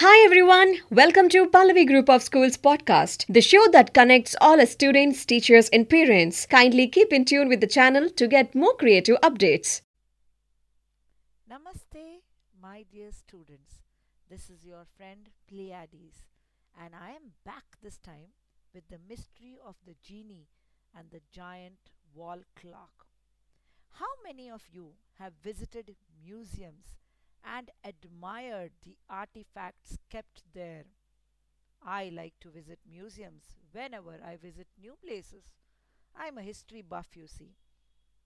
Hi everyone, welcome to Pallavi Group of Schools podcast, the show that connects all students, teachers, and parents. Kindly keep in tune with the channel to get more creative updates. Namaste, my dear students. This is your friend Pleiades, and I am back this time with the mystery of the genie and the giant wall clock. How many of you have visited museums and admired the artifacts kept there? I like to visit museums whenever I visit new places. I'm a history buff, you see.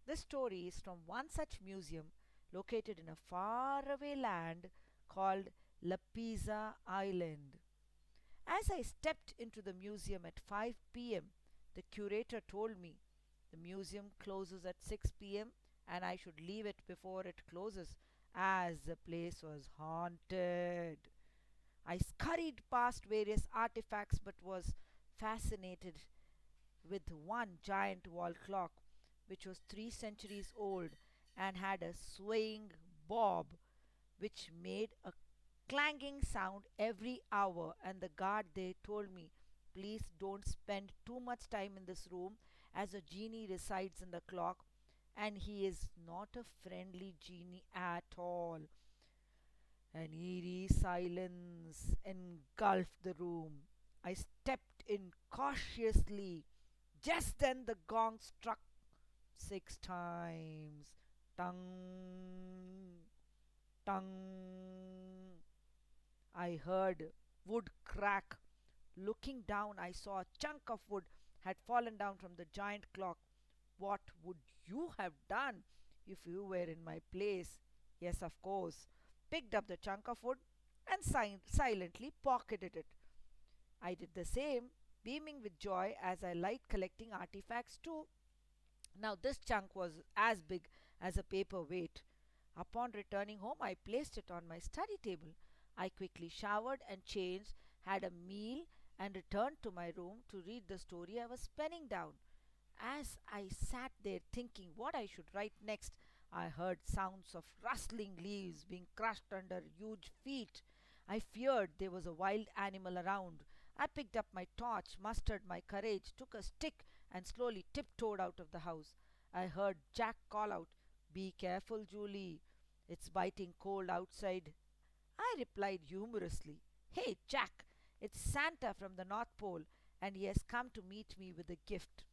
This story is from one such museum located in a faraway land called Lapisa Island. As I stepped into the museum at 5 pm, the curator told me the museum closes at 6 pm and I should leave it before it closes as the place was haunted. I scurried past various artifacts but was fascinated with one giant wall clock which was three centuries old and had a swaying bob which made a clanging sound every hour and the guard there told me please don't spend too much time in this room as a genie resides in the clock and he is not a friendly genie at all. An eerie silence engulfed the room. I stepped in cautiously. Just then the gong struck six times. Tung, tung. I heard wood crack. Looking down, I saw a chunk of wood had fallen down from the giant clock. What would you have done if you were in my place? Yes, of course. Picked up the chunk of wood and si- silently pocketed it. I did the same, beaming with joy as I liked collecting artifacts too. Now, this chunk was as big as a paper weight. Upon returning home, I placed it on my study table. I quickly showered and changed, had a meal, and returned to my room to read the story I was penning down. As I sat there thinking what I should write next, I heard sounds of rustling leaves being crushed under huge feet. I feared there was a wild animal around. I picked up my torch, mustered my courage, took a stick, and slowly tiptoed out of the house. I heard Jack call out, Be careful, Julie. It's biting cold outside. I replied humorously, Hey, Jack, it's Santa from the North Pole, and he has come to meet me with a gift.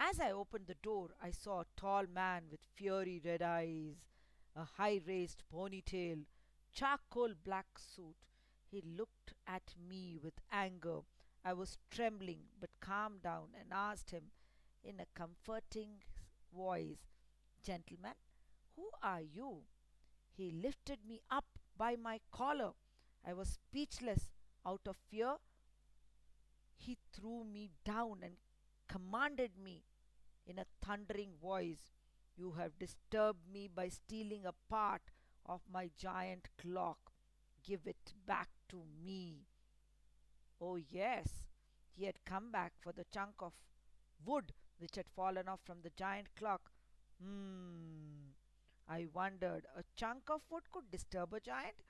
As I opened the door, I saw a tall man with fiery red eyes, a high raised ponytail, charcoal black suit. He looked at me with anger. I was trembling but calmed down and asked him in a comforting voice, Gentleman, who are you? He lifted me up by my collar. I was speechless. Out of fear, he threw me down and commanded me in a thundering voice, You have disturbed me by stealing a part of my giant clock. Give it back to me. Oh, yes, he had come back for the chunk of wood which had fallen off from the giant clock. Hmm. I wondered, a chunk of wood could disturb a giant?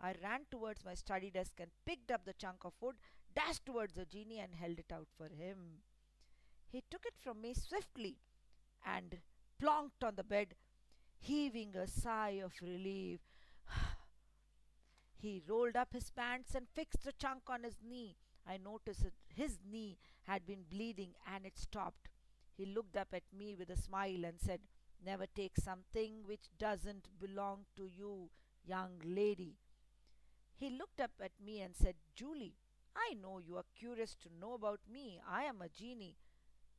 I ran towards my study desk and picked up the chunk of wood, dashed towards the genie, and held it out for him. He took it from me swiftly and plonked on the bed, heaving a sigh of relief. he rolled up his pants and fixed the chunk on his knee. I noticed that his knee had been bleeding and it stopped. He looked up at me with a smile and said, Never take something which doesn't belong to you, young lady. He looked up at me and said, Julie, I know you are curious to know about me. I am a genie,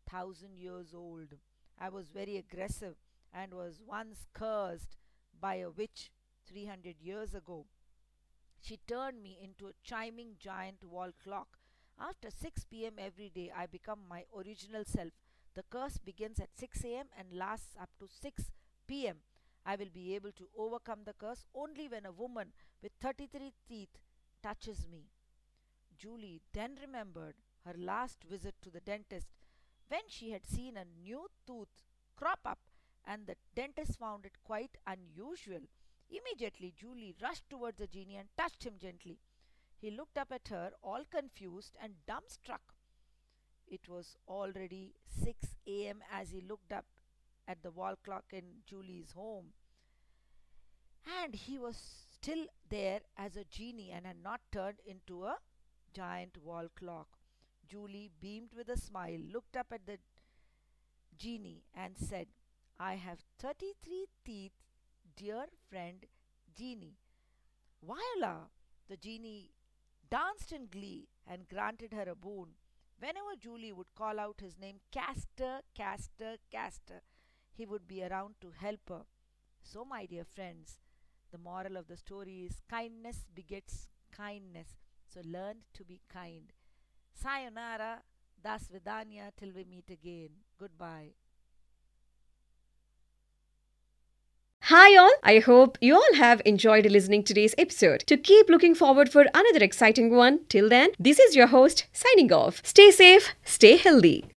thousand years old. I was very aggressive and was once cursed by a witch 300 years ago. She turned me into a chiming giant wall clock. After 6 pm every day, I become my original self. The curse begins at 6 am and lasts up to 6 pm. I will be able to overcome the curse only when a woman with 33 teeth touches me. Julie then remembered her last visit to the dentist when she had seen a new tooth crop up and the dentist found it quite unusual. Immediately, Julie rushed towards the genie and touched him gently. He looked up at her, all confused and dumbstruck. It was already 6 a.m. as he looked up at the wall clock in Julie's home. And he was still there as a genie and had not turned into a giant wall clock. Julie beamed with a smile, looked up at the genie, and said, I have 33 teeth, dear friend genie. Viola! The genie danced in glee and granted her a boon. Whenever Julie would call out his name, Castor, Castor, Castor, he would be around to help her. So, my dear friends, the moral of the story is kindness begets kindness. So, learn to be kind. Sayonara, das vidanya, till we meet again. Goodbye. Hi all, I hope you all have enjoyed listening today's episode. To keep looking forward for another exciting one, till then, this is your host signing off. Stay safe, stay healthy.